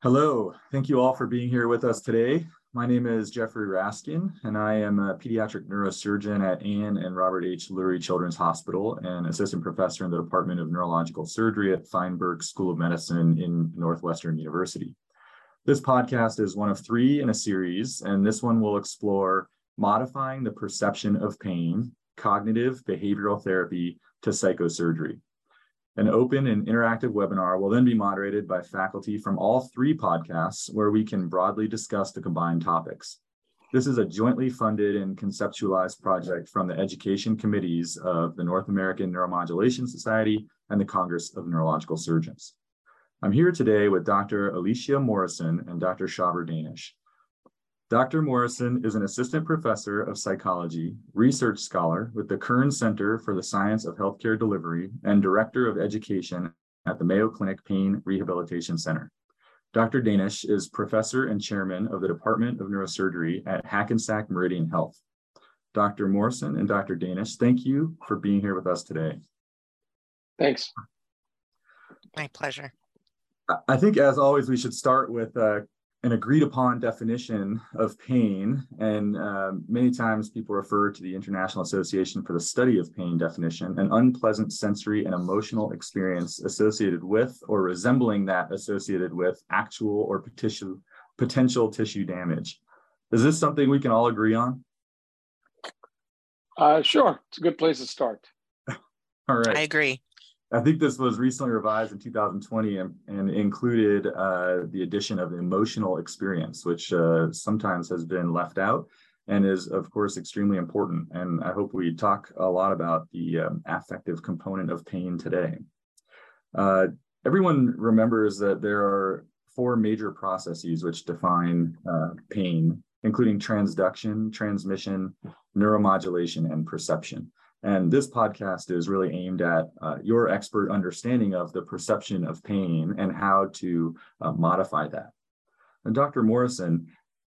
Hello, thank you all for being here with us today. My name is Jeffrey Raskin, and I am a pediatric neurosurgeon at Ann and Robert H. Lurie Children's Hospital and assistant professor in the Department of Neurological Surgery at Feinberg School of Medicine in Northwestern University. This podcast is one of three in a series, and this one will explore modifying the perception of pain, cognitive behavioral therapy to psychosurgery. An open and interactive webinar will then be moderated by faculty from all three podcasts where we can broadly discuss the combined topics. This is a jointly funded and conceptualized project from the education committees of the North American Neuromodulation Society and the Congress of Neurological Surgeons. I'm here today with Dr. Eleshia Morrison and Dr. Shabbar Danish. Dr. Morrison is an assistant professor of psychology, research scholar with the Kern Center for the Science of Healthcare Delivery, and director of education at the Mayo Clinic Pain Rehabilitation Center. Dr. Danish is professor and chairman of the Department of Neurosurgery at Hackensack Meridian Health. Dr. Morrison and Dr. Danish, thank you for being here with us today. Thanks. My pleasure. I think, as always, we should start with uh, an agreed upon definition of pain. And uh, many times people refer to the International Association for the Study of Pain definition, an unpleasant sensory and emotional experience associated with or resembling that associated with actual or potential, potential tissue damage. Is this something we can all agree on? Uh, sure, it's a good place to start. all right. I agree. I think this was recently revised in 2020 and, and included uh, the addition of emotional experience, which uh, sometimes has been left out and is, of course, extremely important. And I hope we talk a lot about the um, affective component of pain today. Uh, everyone remembers that there are four major processes which define uh, pain, including transduction, transmission, neuromodulation, and perception. And this podcast is really aimed at uh, your expert understanding of the perception of pain and how to uh, modify that. And Dr. Morrison,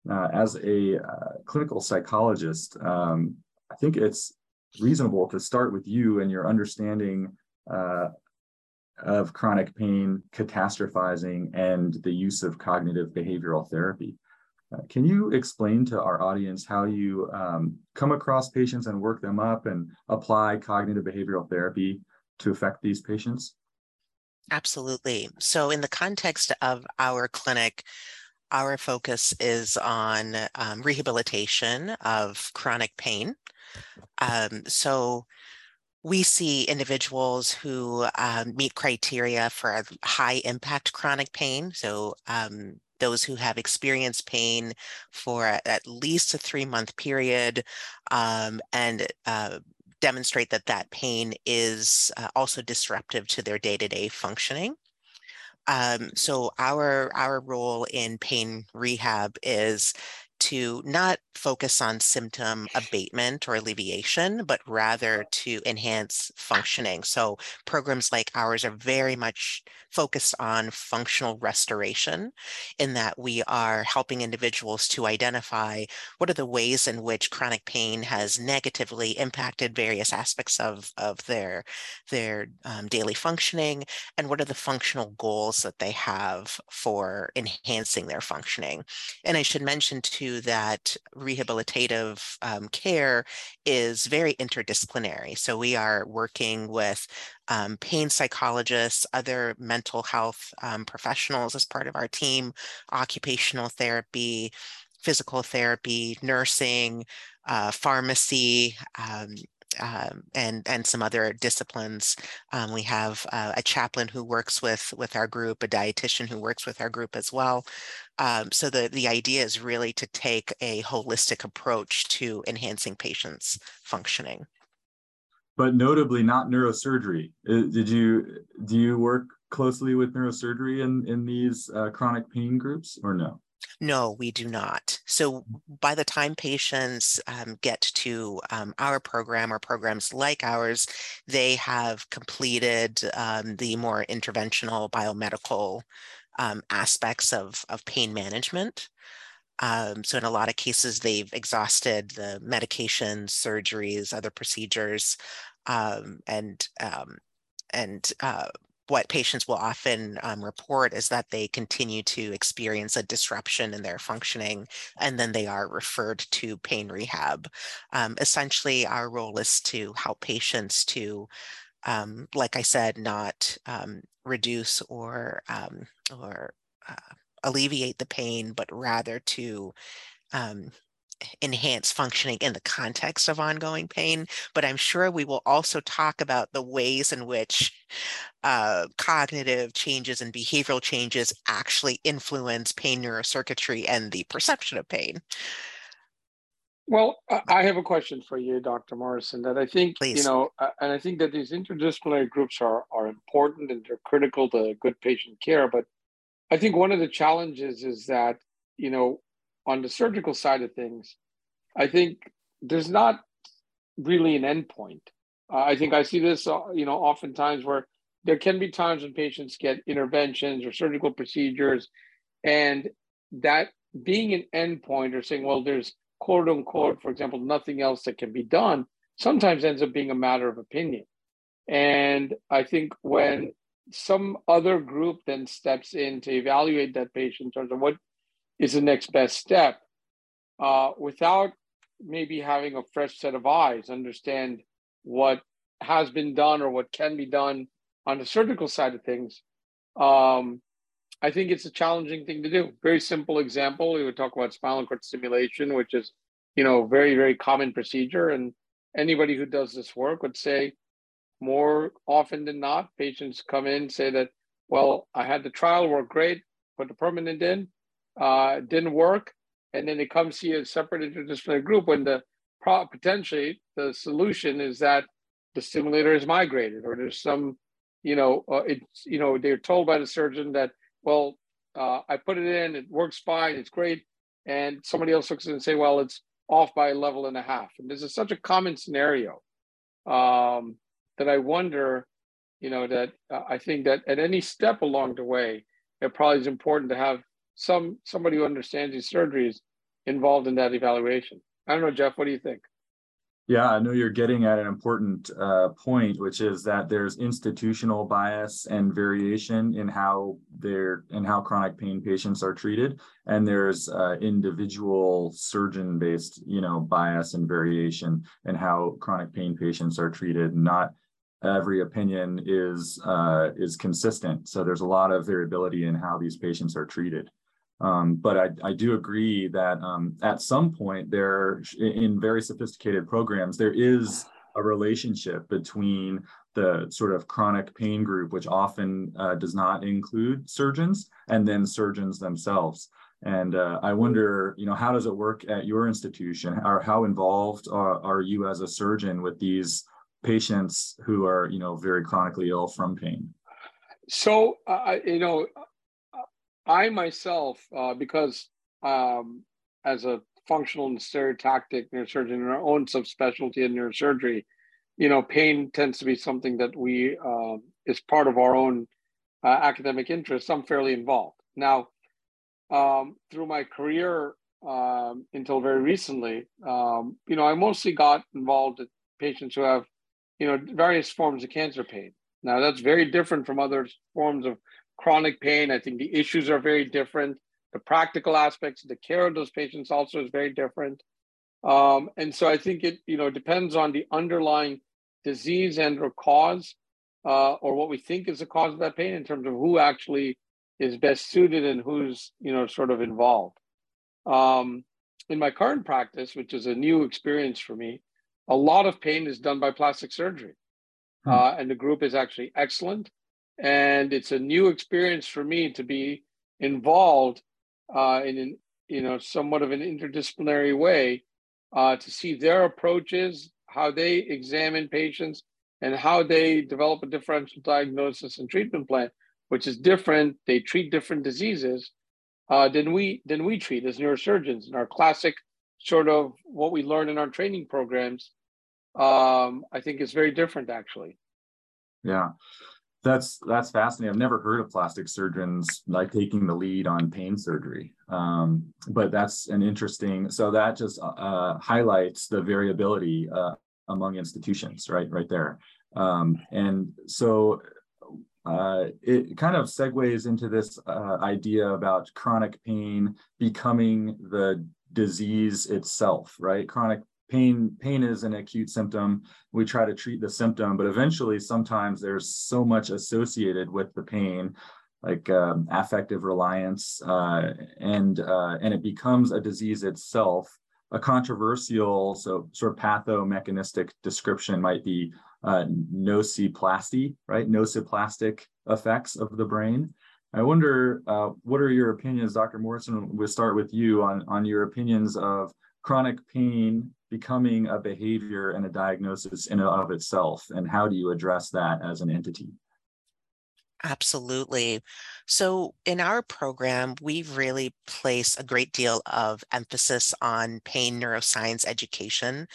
uh, as a uh, clinical psychologist, um, I think it's reasonable to start with you and your understanding uh, of chronic pain, catastrophizing, and the use of cognitive behavioral therapy. Uh, can you explain to our audience how you um, come across patients and work them up and apply cognitive behavioral therapy to affect these patients? Absolutely. So, in the context of our clinic, our focus is on um, rehabilitation of chronic pain. Um, so, we see individuals who um, meet criteria for high impact chronic pain. So, um, those who have experienced pain for at least a three month period um, and uh, demonstrate that that pain is uh, also disruptive to their day to day functioning. Um, so our our role in pain rehab is to not focus on symptom abatement or alleviation, but rather to enhance functioning. So programs like ours are very much focused on functional restoration in that we are helping individuals to identify what are the ways in which chronic pain has negatively impacted various aspects of, of their, their um, daily functioning and what are the functional goals that they have for enhancing their functioning. And I should mention too that rehabilitative um, care is very interdisciplinary. So we are working with um, pain psychologists, other mental health um, professionals as part of our team, occupational therapy, physical therapy, nursing, uh, pharmacy, um, and and some other disciplines. Um, we have uh, a chaplain who works with with our group, a dietitian who works with our group as well. Um, so the the idea is really to take a holistic approach to enhancing patients' functioning. But notably, not neurosurgery. Uh, did you do you work closely with neurosurgery in in these uh, chronic pain groups or no? No, we do not. So by the time patients um, get to um, our program or programs like ours, they have completed um, the more interventional biomedical um, aspects of, of pain management. Um, so in a lot of cases, they've exhausted the medications, surgeries, other procedures, um, and and uh, what patients will often um, report is that they continue to experience a disruption in their functioning and then they are referred to pain rehab. Um, essentially, our role is to help patients to, um, like I said, not um, reduce or, um, or uh, alleviate the pain, but rather to um, enhance functioning in the context of ongoing pain, but I'm sure we will also talk about the ways in which uh, cognitive changes and behavioral changes actually influence pain neurocircuitry and the perception of pain. Well, I have a question for you, Dr. Morrison, that I think, Please. you know, and I think that these interdisciplinary groups are, are important and they're critical to good patient care. But I think one of the challenges is that, you know, on the surgical side of things, I think there's not really an endpoint. Uh, I think I see this, uh, you know, oftentimes where there can be times when patients get interventions or surgical procedures, and that being an endpoint or saying, well, there's quote unquote, for example, nothing else that can be done, sometimes ends up being a matter of opinion. And I think when some other group then steps in to evaluate that patient in terms of what is the next best step uh, without maybe having a fresh set of eyes, understand what has been done or what can be done on the surgical side of things. Um, I think it's a challenging thing to do. Very simple example. We would talk about spinal cord stimulation, which is, you know, very, very common procedure. And anybody who does this work would say more often than not, patients come in, say that, well, I had the trial work great, put the permanent in, uh, didn't work, and then they come see a separate interdisciplinary group when the pro- potentially the solution is that the stimulator is migrated or there's some, you know, uh, it's you know they're told by the surgeon that well uh, I put it in, it works fine, it's great, and somebody else looks at it and say well it's off by a level and a half, and this is such a common scenario um, that I wonder, you know, that uh, I think that at any step along the way, it probably is important to have some somebody who understands these surgeries involved in that evaluation. I don't know, Jeff. What do you think? Yeah, I know you're getting at an important uh, point, which is that there's institutional bias and variation in how they're in how chronic pain patients are treated, and there's uh, individual surgeon-based, you know, bias and variation in how chronic pain patients are treated. Not every opinion is uh, is consistent, so there's a lot of variability in how these patients are treated. Um, but I, I, do agree that um, at some point there, in very sophisticated programs, there is a relationship between the sort of chronic pain group, which often uh, does not include surgeons, and then surgeons themselves. And uh, I wonder, you know, how does it work at your institution? Or how involved are, are you as a surgeon with these patients who are, you know, very chronically ill from pain? So, uh, you know, I myself, uh, because um, as a functional and stereotactic neurosurgeon in our own subspecialty in neurosurgery, you know, pain tends to be something that we uh, is part of our own uh, academic interest. I'm fairly involved now. Um, through my career um, until very recently, um, you know, I mostly got involved with patients who have, you know, various forms of cancer pain. Now that's very different from other forms of chronic pain. I think the issues are very different. The practical aspects of the care of those patients also is very different. Um, and so I think it, you know, depends on the underlying disease and or cause, uh, or what we think is the cause of that pain in terms of who actually is best suited and who's, you know, sort of involved. Um, in my current practice, which is a new experience for me, a lot of pain is done by plastic surgery. Hmm. Uh, and the group is actually excellent and it's a new experience for me to be involved uh, in an, you know somewhat of an interdisciplinary way uh, to see their approaches, how they examine patients, and how they develop a differential diagnosis and treatment plan, which is different. They treat different diseases uh, than we than we treat as neurosurgeons in our classic sort of what we learn in our training programs. Um, I think is very different actually. Yeah. That's that's fascinating. I've never heard of plastic surgeons like taking the lead on pain surgery, um, but that's an interesting. So that just uh, highlights the variability uh, among institutions, right? Right there. Um, and so, uh, it kind of segues into this uh, idea about chronic pain becoming the disease itself, right? Chronic pain pain is an acute symptom. We try to treat the symptom, but eventually, sometimes there's so much associated with the pain, like um, affective reliance, uh, and uh, and it becomes a disease itself. A controversial, so sort of pathomechanistic description might be uh, nociplasty, right? Nociplastic effects of the brain. I wonder, uh, what are your opinions, Dr. Morrison? We'll start with you on, on your opinions of chronic pain becoming a behavior and a diagnosis in and of itself, and how do you address that as an entity? Absolutely. So, in our program, we really place a great deal of emphasis on pain neuroscience education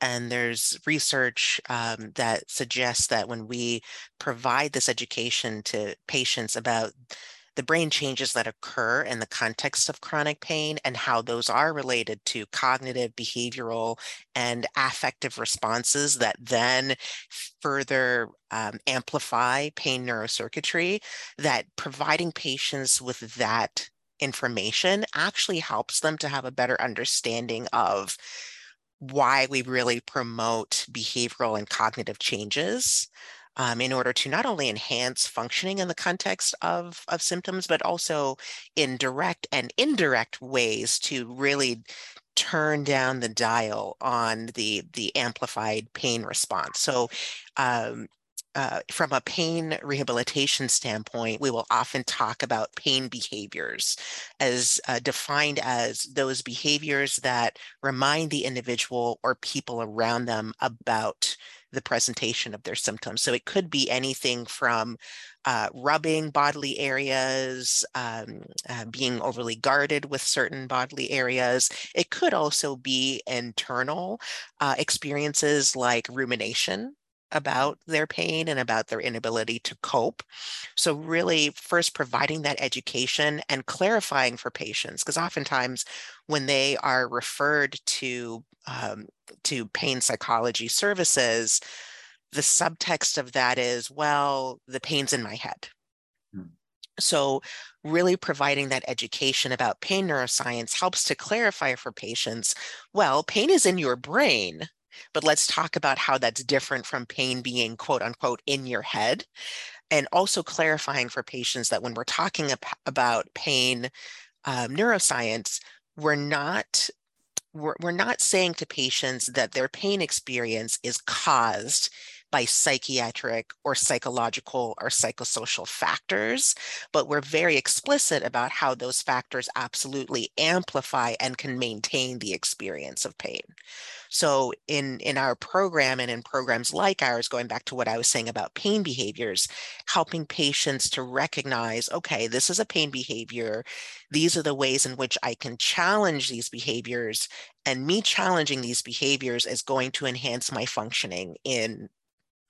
and there's research um, that suggests that when we provide this education to patients about the brain changes that occur in the context of chronic pain and how those are related to cognitive, behavioral, and affective responses that then further um, amplify pain neurocircuitry, that providing patients with that information actually helps them to have a better understanding of why we really promote behavioral and cognitive changes um, in order to not only enhance functioning in the context of, of symptoms, but also in direct and indirect ways to really turn down the dial on the the amplified pain response. So um, uh, from a pain rehabilitation standpoint, we will often talk about pain behaviors as uh, defined as those behaviors that remind the individual or people around them about the presentation of their symptoms. So it could be anything from uh, rubbing bodily areas, um, uh, being overly guarded with certain bodily areas. It could also be internal uh, experiences like rumination, about their pain and about their inability to cope. So, really, first providing that education and clarifying for patients, because oftentimes when they are referred to um, to pain psychology services, the subtext of that is, well, the pain's in my head. Hmm. So, really providing that education about pain neuroscience helps to clarify for patients well, pain is in your brain, but let's talk about how that's different from pain being quote unquote in your head. And also clarifying for patients that when we're talking about pain um, neuroscience, we're not we're, we're not saying to patients that their pain experience is caused by psychiatric or psychological or psychosocial factors, but we're very explicit about how those factors absolutely amplify and can maintain the experience of pain. So in, in our program and in programs like ours, going back to what I was saying about pain behaviors, helping patients to recognize, okay, this is a pain behavior. These are the ways in which I can challenge these behaviors. And me challenging these behaviors is going to enhance my functioning in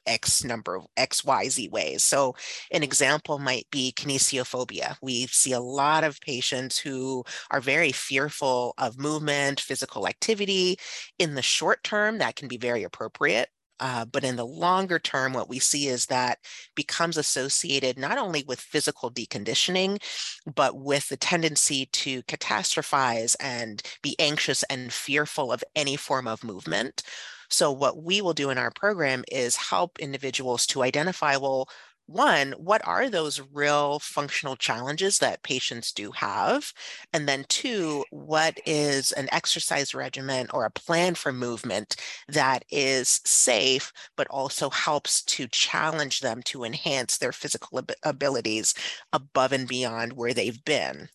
X number of X, Y, Z ways. So an example might be kinesiophobia. We see a lot of patients who are very fearful of movement, physical activity. In the short term, that can be very appropriate. Uh, but in the longer term, what we see is that becomes associated not only with physical deconditioning, but with the tendency to catastrophize and be anxious and fearful of any form of movement. So, what we will do in our program is help individuals to identify well, one, what are those real functional challenges that patients do have? And then two, what is an exercise regimen or a plan for movement that is safe, but also helps to challenge them to enhance their physical ab- abilities above and beyond where they've been?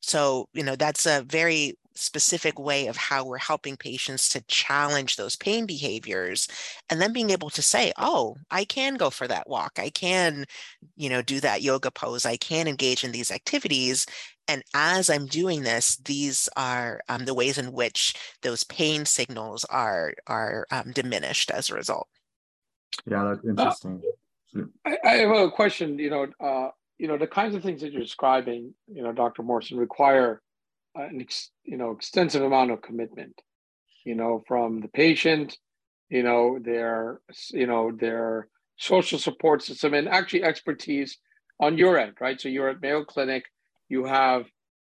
So, you know, that's a very specific way of how we're helping patients to challenge those pain behaviors and then being able to say oh i can go for that walk. I can you know do that yoga pose. I can engage in these activities. And as i'm doing this these are um, the ways in which those pain signals are are um, diminished as a result. Yeah that's uh, interesting. Uh, I, I, have a question you know uh, you know the kinds of things that you're describing you know dr morrison require an ex, you know extensive amount of commitment you know from the patient you know their you know their social support system and actually expertise on your end, right? So you're at Mayo Clinic, you have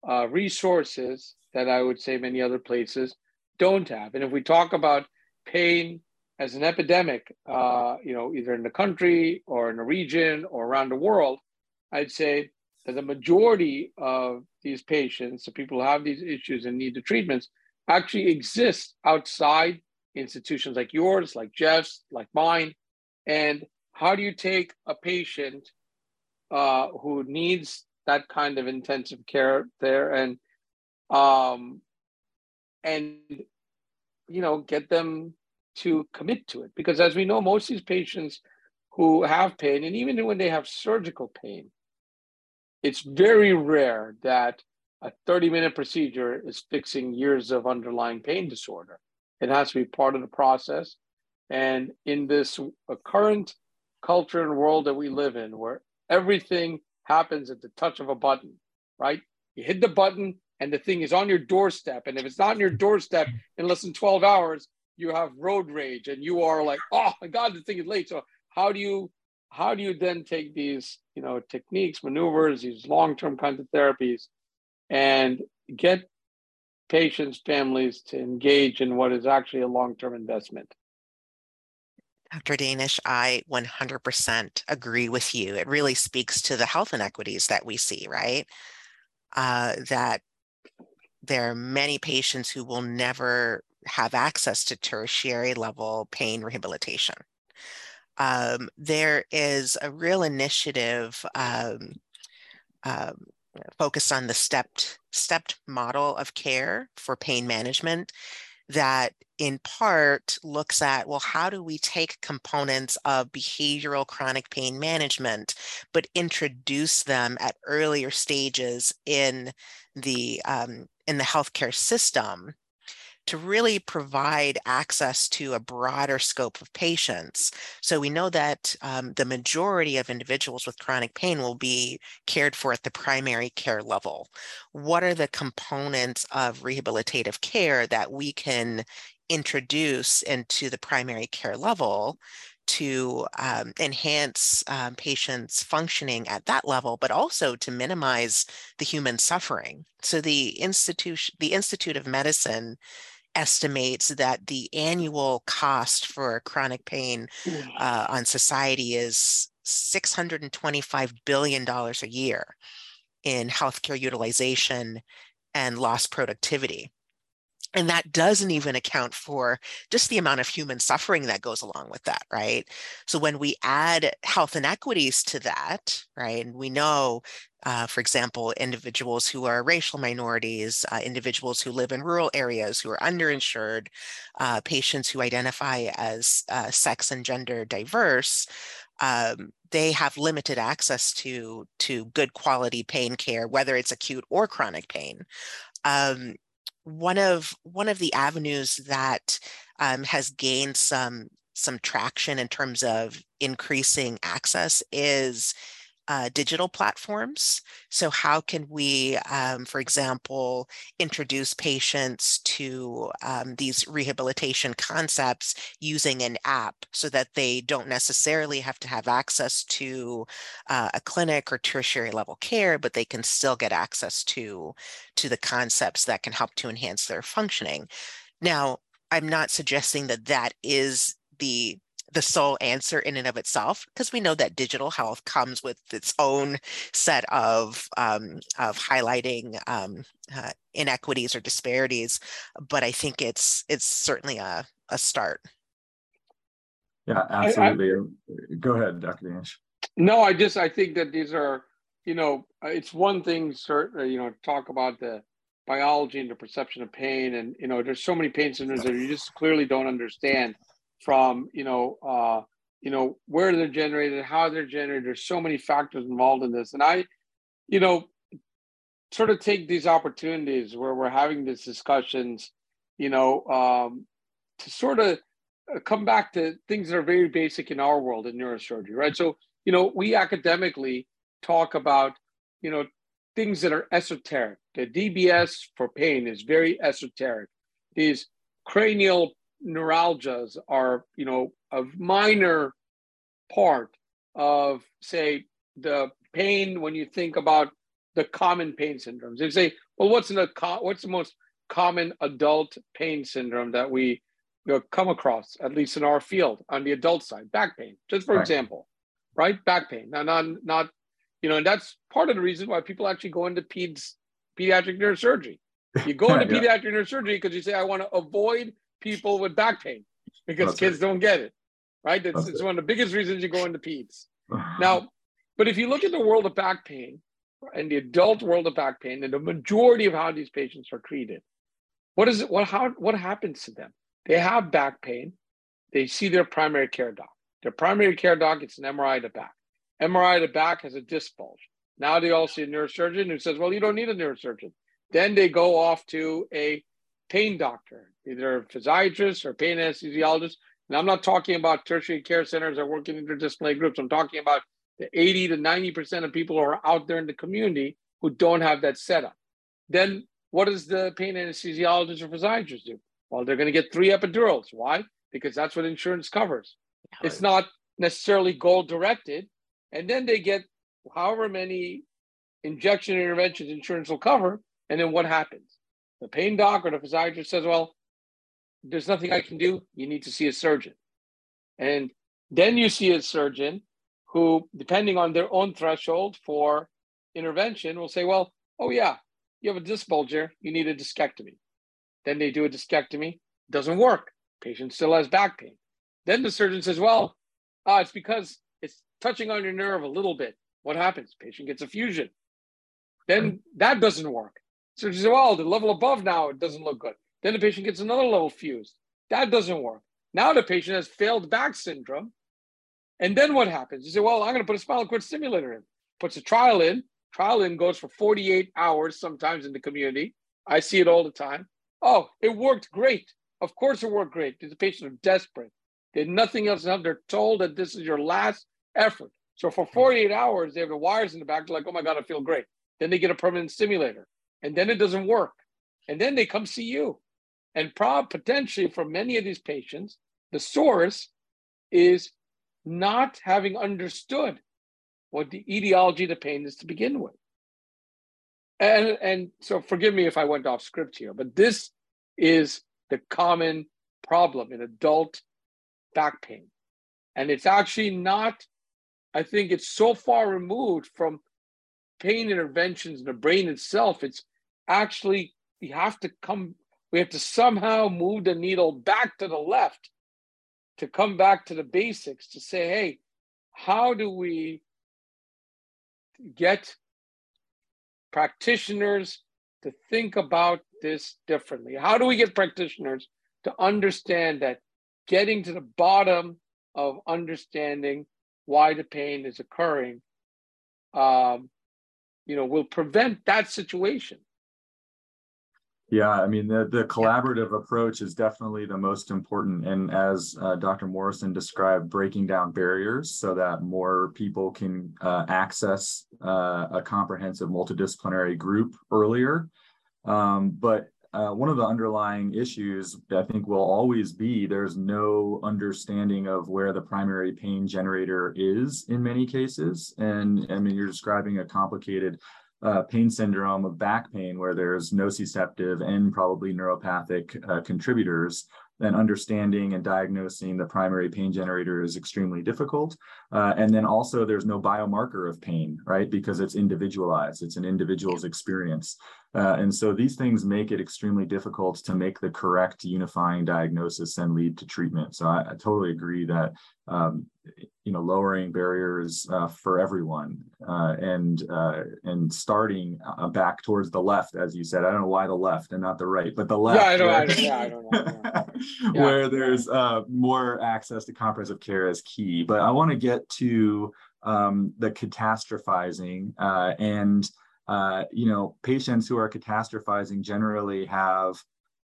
uh, resources that I would say many other places don't have. And if we talk about pain as an epidemic, uh, you know, either in the country or in a region or around the world, I'd say that the majority of these patients, the people who have these issues and need the treatments, actually exist outside institutions like yours, like Jeff's, like mine. And how do you take a patient uh, who needs that kind of intensive care there and um, and you know get them to commit to it because as we know most of these patients who have pain and even when they have surgical pain it's very rare that a 30 minute procedure is fixing years of underlying pain disorder. It has to be part of the process. And in this current culture and world that we live in where everything happens at the touch of a button right? You hit the button and the thing is on your doorstep. And if it's not on your doorstep in less than 12 hours you have road rage and you are like oh my god the thing is late. So how do you how do you then take these you know techniques maneuvers these long-term kinds of therapies and get patients families to engage in what is actually a long-term investment Dr. Danish, I 100% agree with you. It really speaks to the health inequities that we see, right? Uh, that there are many patients who will never have access to tertiary level pain rehabilitation. Um, there is a real initiative um, um, focused on the stepped stepped model of care for pain management that in part looks at well how do we take components of behavioral chronic pain management but introduce them at earlier stages in the um, in the healthcare system to really provide access to a broader scope of patients. So we know that um, the majority of individuals with chronic pain will be cared for at the primary care level. What are the components of rehabilitative care that we can introduce into the primary care level to um, enhance um, patients' functioning at that level, but also to minimize the human suffering. So the institution, the Institute of Medicine estimates that the annual cost for chronic pain uh, on society is $625 billion a year in healthcare utilization and lost productivity. And that doesn't even account for just the amount of human suffering that goes along with that, right? So when we add health inequities to that, right, and we know uh, for example, individuals who are racial minorities, uh, individuals who live in rural areas who are underinsured, uh, patients who identify as uh, sex and gender diverse, um, they have limited access to, to good quality pain care, whether it's acute or chronic pain. Um, one of one of the avenues that um, has gained some some traction in terms of increasing access is uh, digital platforms. So, how can we, um, for example, introduce patients to um, these rehabilitation concepts using an app so that they don't necessarily have to have access to uh, a clinic or tertiary level care, but they can still get access to, to the concepts that can help to enhance their functioning? Now, I'm not suggesting that that is the the sole answer in and of itself because we know that digital health comes with its own set of um, of highlighting um, uh, inequities or disparities but i think it's it's certainly a, a start. Yeah absolutely I, I, go ahead dr Danish. no i just i think that these are you know it's one thing certain you know talk about the biology and the perception of pain and you know there's so many pain syndromes that you just clearly don't understand from you know uh, you know where they're generated, how they're generated. There's so many factors involved in this, and I, you know, sort of take these opportunities where we're having these discussions, you know, um, to sort of uh, come back to things that are very basic in our world in neurosurgery, right? So you know, we academically talk about you know things that are esoteric. The DBS for pain is very esoteric. These cranial neuralgias are, you know, a minor part of, say, the pain when you think about the common pain syndromes. They say, well, what's the what's the most common adult pain syndrome that we you know, come across, at least in our field, on the adult side? Back pain, just for right. example, right? Back pain. Now, not not you know, and that's part of the reason why people actually go into peds, pediatric neurosurgery. You go into yeah. pediatric neurosurgery because you say, I want to avoid people with back pain because that's kids right. don't get it, right? It's, it's one of the biggest reasons you go into peds. now, but if you look at the world of back pain and the adult world of back pain and the majority of how these patients are treated, what is it? What how what happens to them? They have back pain. They see their primary care doc. Their primary care doc gets an MRI of the back. MRI of the back has a disc bulge. Now they all see a neurosurgeon who says, well, you don't need a neurosurgeon. Then they go off to a pain doctor, either a physiatrist or pain anesthesiologist. And I'm not talking about tertiary care centers that work in interdisciplinary groups. I'm talking about the 80 to 90% of people who are out there in the community who don't have that setup. Then what does the pain anesthesiologist or physiatrist do? Well, they're going to get three epidurals. Why? Because that's what insurance covers. It's not necessarily goal directed. And then they get however many injection interventions insurance will cover. And then what happens? The pain doc or the physiatrist says, well, there's nothing I can do. You need to see a surgeon. And then you see a surgeon who, depending on their own threshold for intervention, will say, well, oh, yeah, you have a disc bulge. You need a discectomy. Then they do a discectomy. Doesn't work. Patient still has back pain. Then the surgeon says, well, uh, it's because it's touching on your nerve a little bit. What happens? Patient gets a fusion. Then that doesn't work. She said, well, the level above now, it doesn't look good. Then the patient gets another level fused. That doesn't work. Now the patient has failed back syndrome. And then what happens? You say, well, I'm going to put a spinal cord stimulator in. Puts a trial in. Trial in goes for 48 hours sometimes in the community. I see it all the time. Oh, it worked great. Of course it worked great. The patients are desperate. They had nothing else to have. They're told that this is your last effort. So for 48 hours, they have the wires in the back. They're like, oh my God, I feel great. Then they get a permanent stimulator. And then it doesn't work. And then they come see you. And potentially for many of these patients, the source is not having understood what the etiology of the pain is to begin with. And, and so forgive me if I went off script here, but this is the common problem in adult back pain. And it's actually not, I think it's so far removed from pain interventions in the brain itself. It's actually, we have to come, we have to somehow move the needle back to the left to come back to the basics to say, hey, how do we get practitioners to think about this differently? How do we get practitioners to understand that getting to the bottom of understanding why the pain is occurring, um, you know, will prevent that situation? Yeah, I mean, the, the collaborative approach is definitely the most important. And as uh, Dr. Morrison described, breaking down barriers so that more people can uh, access uh, a comprehensive multidisciplinary group earlier. Um, but uh, one of the underlying issues I think will always be there's no understanding of where the primary pain generator is in many cases. And I mean, you're describing a complicated uh, pain syndrome of back pain where there's nociceptive and probably neuropathic uh, contributors then understanding and diagnosing the primary pain generator is extremely difficult. Uh, and then also there's no biomarker of pain, right? Because it's individualized, it's an individual's experience. Uh, and so these things make it extremely difficult to make the correct unifying diagnosis and lead to treatment. So I, I totally agree that um, you know lowering barriers uh, for everyone uh, and uh, and starting uh, back towards the left, as you said. I don't know why the left and not the right, but the left. Yeah, I don't. Right? I don't, yeah, I don't know. Yeah. where there's uh, more access to comprehensive care is key. But I want to get to um, the catastrophizing uh, and uh, you know, patients who are catastrophizing generally have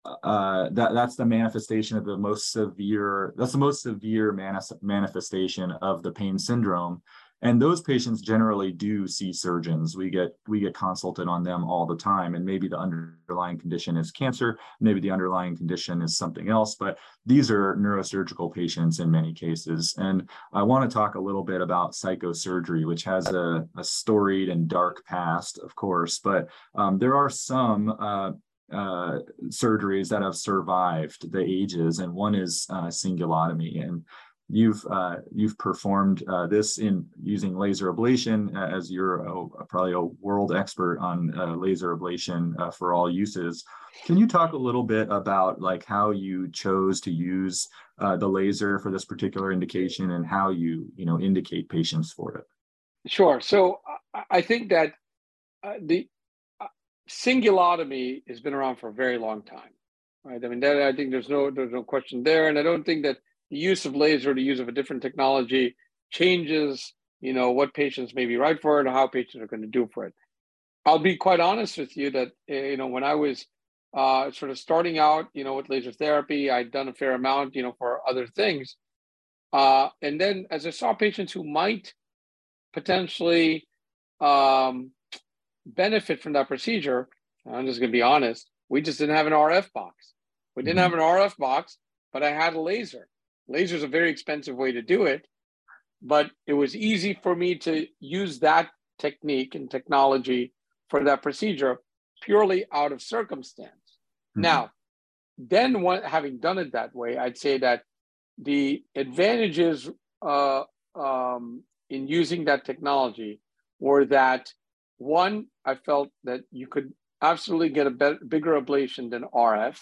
uh, that that's the manifestation of the most severe. That's the most severe manis- manifestation of the pain syndrome, and those patients generally do see surgeons. We get we get consulted on them all the time. And maybe the underlying condition is cancer maybe the underlying condition is something else but these are neurosurgical patients in many cases. And i want to talk a little bit about psychosurgery which has a, a storied and dark past of course but um, there are some uh, uh, surgeries that have survived the ages, and one is uh, cingulotomy. And you've uh, you've performed uh, this in using laser ablation uh, as you're a, probably a world expert on uh, laser ablation uh, for all uses. Can you talk a little bit about like how you chose to use uh, the laser for this particular indication and how you you know indicate patients for it? Sure. So I think that the cingulotomy has been around for a very long time, right? I mean, that I think there's no there's no question there, and I don't think that the use of laser, the use of a different technology changes, you know, what patients may be right for it or how patients are going to do for it. I'll be quite honest with you that, eh, you know, when I was uh, sort of starting out, you know, with laser therapy, I'd done a fair amount, you know, for other things. Uh, and then as I saw patients who might potentially um, benefit from that procedure, I'm just going to be honest, we just didn't have an RF box. We didn't mm-hmm. have an RF box, but I had a laser. Laser is a very expensive way to do it, but it was easy for me to use that technique and technology for that procedure purely out of circumstance. Mm-hmm. Now, then what, having done it that way, I'd say that the advantages uh, um, in using that technology were that one, I felt that you could absolutely get a better, bigger ablation than RF,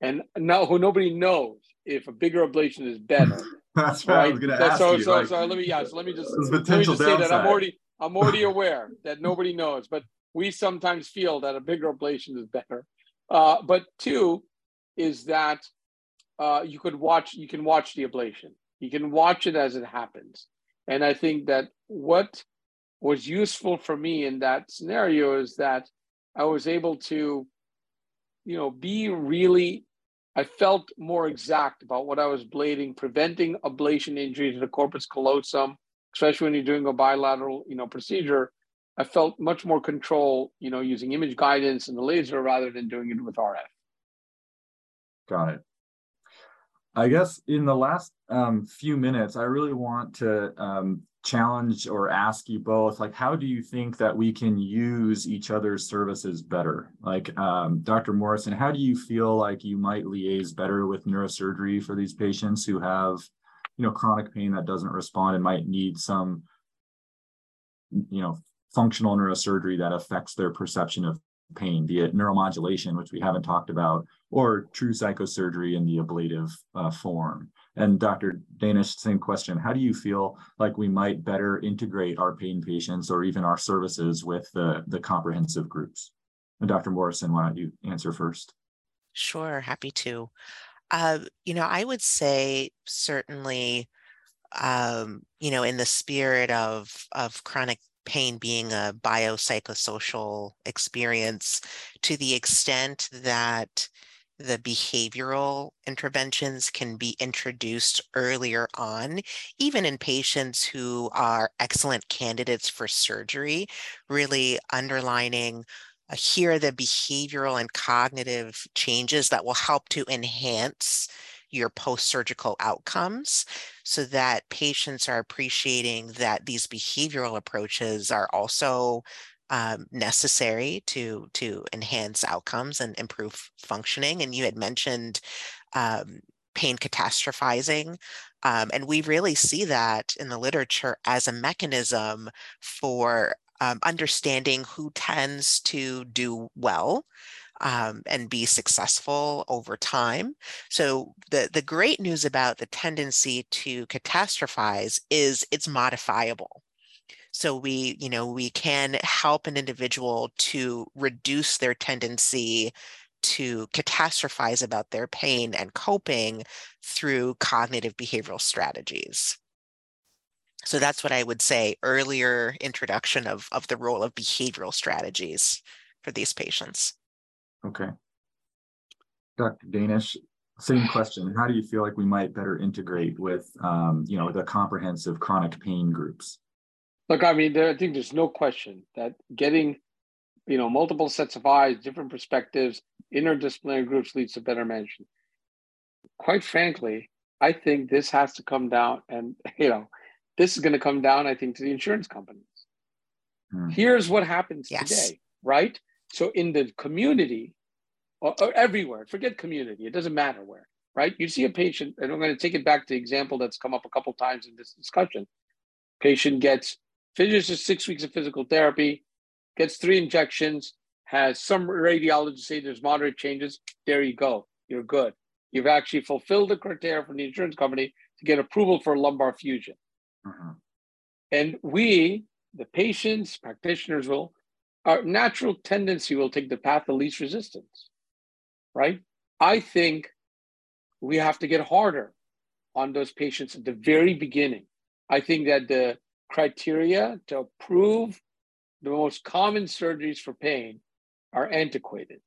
and now who nobody knows if a bigger ablation is better. That's right. I was going to ask so, you. So, like, so let me yeah. So let me just let me just say that I'm already I'm already aware that nobody knows, but we sometimes feel that a bigger ablation is better. Uh, but two is that uh, you could watch you can watch the ablation. You can watch it as it happens, and I think that what was useful for me in that scenario is that I was able to, you know, be really I felt more exact about what I was ablating, preventing ablation injury to the corpus callosum, especially when you're doing a bilateral, you know, procedure. I felt much more control, you know, using image guidance and the laser rather than doing it with RF. Got it. I guess in the last um, few minutes, I really want to um, challenge or ask you both like how do you think that we can use each other's services better? Like um, dr morrison how do you feel like you might liaise better with neurosurgery for these patients who have you know chronic pain that doesn't respond and might need some you know functional neurosurgery that affects their perception of pain be it neuromodulation which we haven't talked about or true psychosurgery in the ablative uh, form and Dr. Danish, same question. How do you feel like we might better integrate our pain patients or even our services with the, the comprehensive groups? And Dr. Morrison, why don't you answer first? Sure, happy to. Uh, you know, I would say certainly, um, you know, in the spirit of of chronic pain being a biopsychosocial experience, to the extent that the behavioral interventions can be introduced earlier on, even in patients who are excellent candidates for surgery, really underlining uh, here are the behavioral and cognitive changes that will help to enhance your post-surgical outcomes so that patients are appreciating that these behavioral approaches are also um, necessary to to enhance outcomes and improve functioning. And you had mentioned um, pain catastrophizing. Um, and we really see that in the literature as a mechanism for um, understanding who tends to do well um, and be successful over time. So the, the great news about the tendency to catastrophize is it's modifiable. So we, you know, we can help an individual to reduce their tendency to catastrophize about their pain and coping through cognitive behavioral strategies. So that's what I would say earlier introduction of, of the role of behavioral strategies for these patients. Okay. Dr. Danish, same question. How do you feel like we might better integrate with, um, you know, the comprehensive chronic pain groups? Look, I mean, there, I think there's no question that getting, you know, multiple sets of eyes, different perspectives, interdisciplinary groups leads to better management. Quite frankly, I think this has to come down, and you know, this is going to come down, I think, to the insurance companies. Hmm. Here's what happens yes. today, right? So in the community, or, or, everywhere, forget community, it doesn't matter where, right? You see a patient, and I'm going to take it back to the example that's come up a couple times in this discussion. Patient gets finishes six weeks of physical therapy, gets three injections, has some radiologists say there's moderate changes. There you go. You're good. You've actually fulfilled the criteria from the insurance company to get approval for lumbar fusion. Uh-huh. And we, the patients, practitioners will, our natural tendency will take the path of least resistance, right? I think we have to get harder on those patients at the very beginning. I think that the criteria to approve the most common surgeries for pain are antiquated.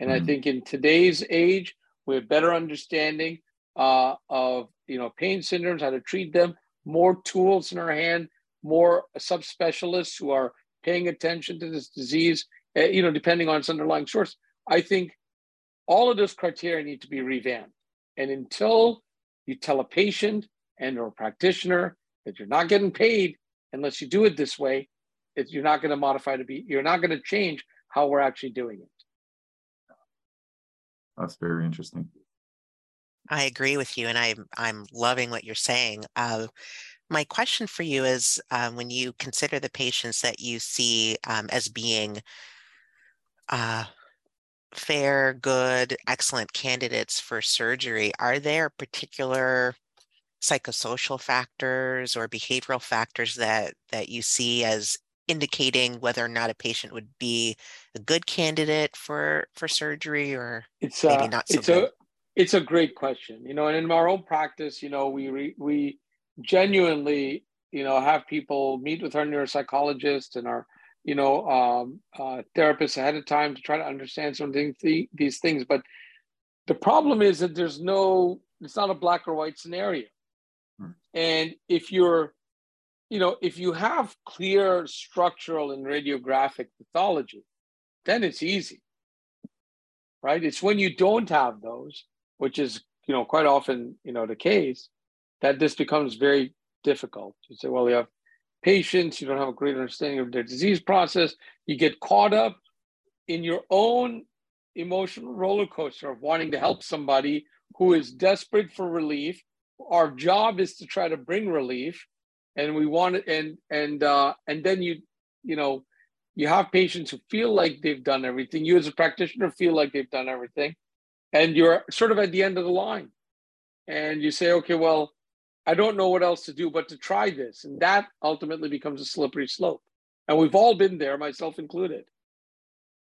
And mm-hmm. I think in today's age, we have better understanding uh, of you know pain syndromes, how to treat them, more tools in our hand, more subspecialists who are paying attention to this disease, uh, you know, depending on its underlying source. I think all of those criteria need to be revamped. And until you tell a patient and or practitioner that you're not getting paid unless you do it this way, it, you're not going to modify to be, you're not going to change how we're actually doing it. That's very interesting. I agree with you, and I'm I'm loving what you're saying. Uh, my question for you is, um, when you consider the patients that you see um, as being uh, fair, good, excellent candidates for surgery, are there particular psychosocial factors or behavioral factors that that you see as indicating whether or not a patient would be a good candidate for for surgery or it's maybe uh, not so it's good? a it's a great question you know and in our own practice you know we re, we genuinely you know have people meet with our neuropsychologist and our you know um, uh, therapists ahead of time to try to understand some of these, these things. But the problem is that there's no it's not a black or white scenario. And if you're, you know, if you have clear structural and radiographic pathology, then it's easy, right? It's when you don't have those, which is, you know, quite often, you know, the case, that this becomes very difficult. You say, well, you have patients, you don't have a great understanding of their disease process, you get caught up in your own emotional roller coaster of wanting to help somebody who is desperate for relief. Our job is to try to bring relief and we want it and and uh and then you you know you have patients who feel like they've done everything. You as a practitioner feel like they've done everything and you're sort of at the end of the line. And you say okay well i don't know what else to do but to try this and that ultimately becomes a slippery slope and we've all been there myself included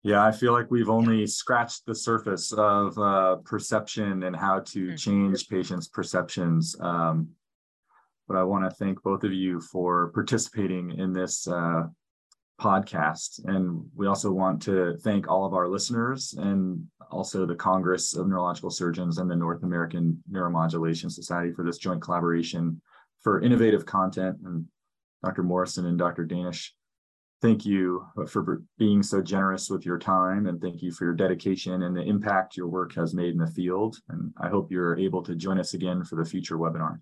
yeah, I feel like we've only scratched the surface of uh, perception and how to mm-hmm. change patients' perceptions. Um, but I want to thank both of you for participating in this uh, podcast. And we also want to thank all of our listeners and also the Congress of Neurological Surgeons and the North American Neuromodulation Society for this joint collaboration for innovative content. And Dr. Morrison and Dr. Danish thank you for being so generous with your time and thank you for your dedication and the impact your work has made in the field. And I hope you're able to join us again for the future webinar.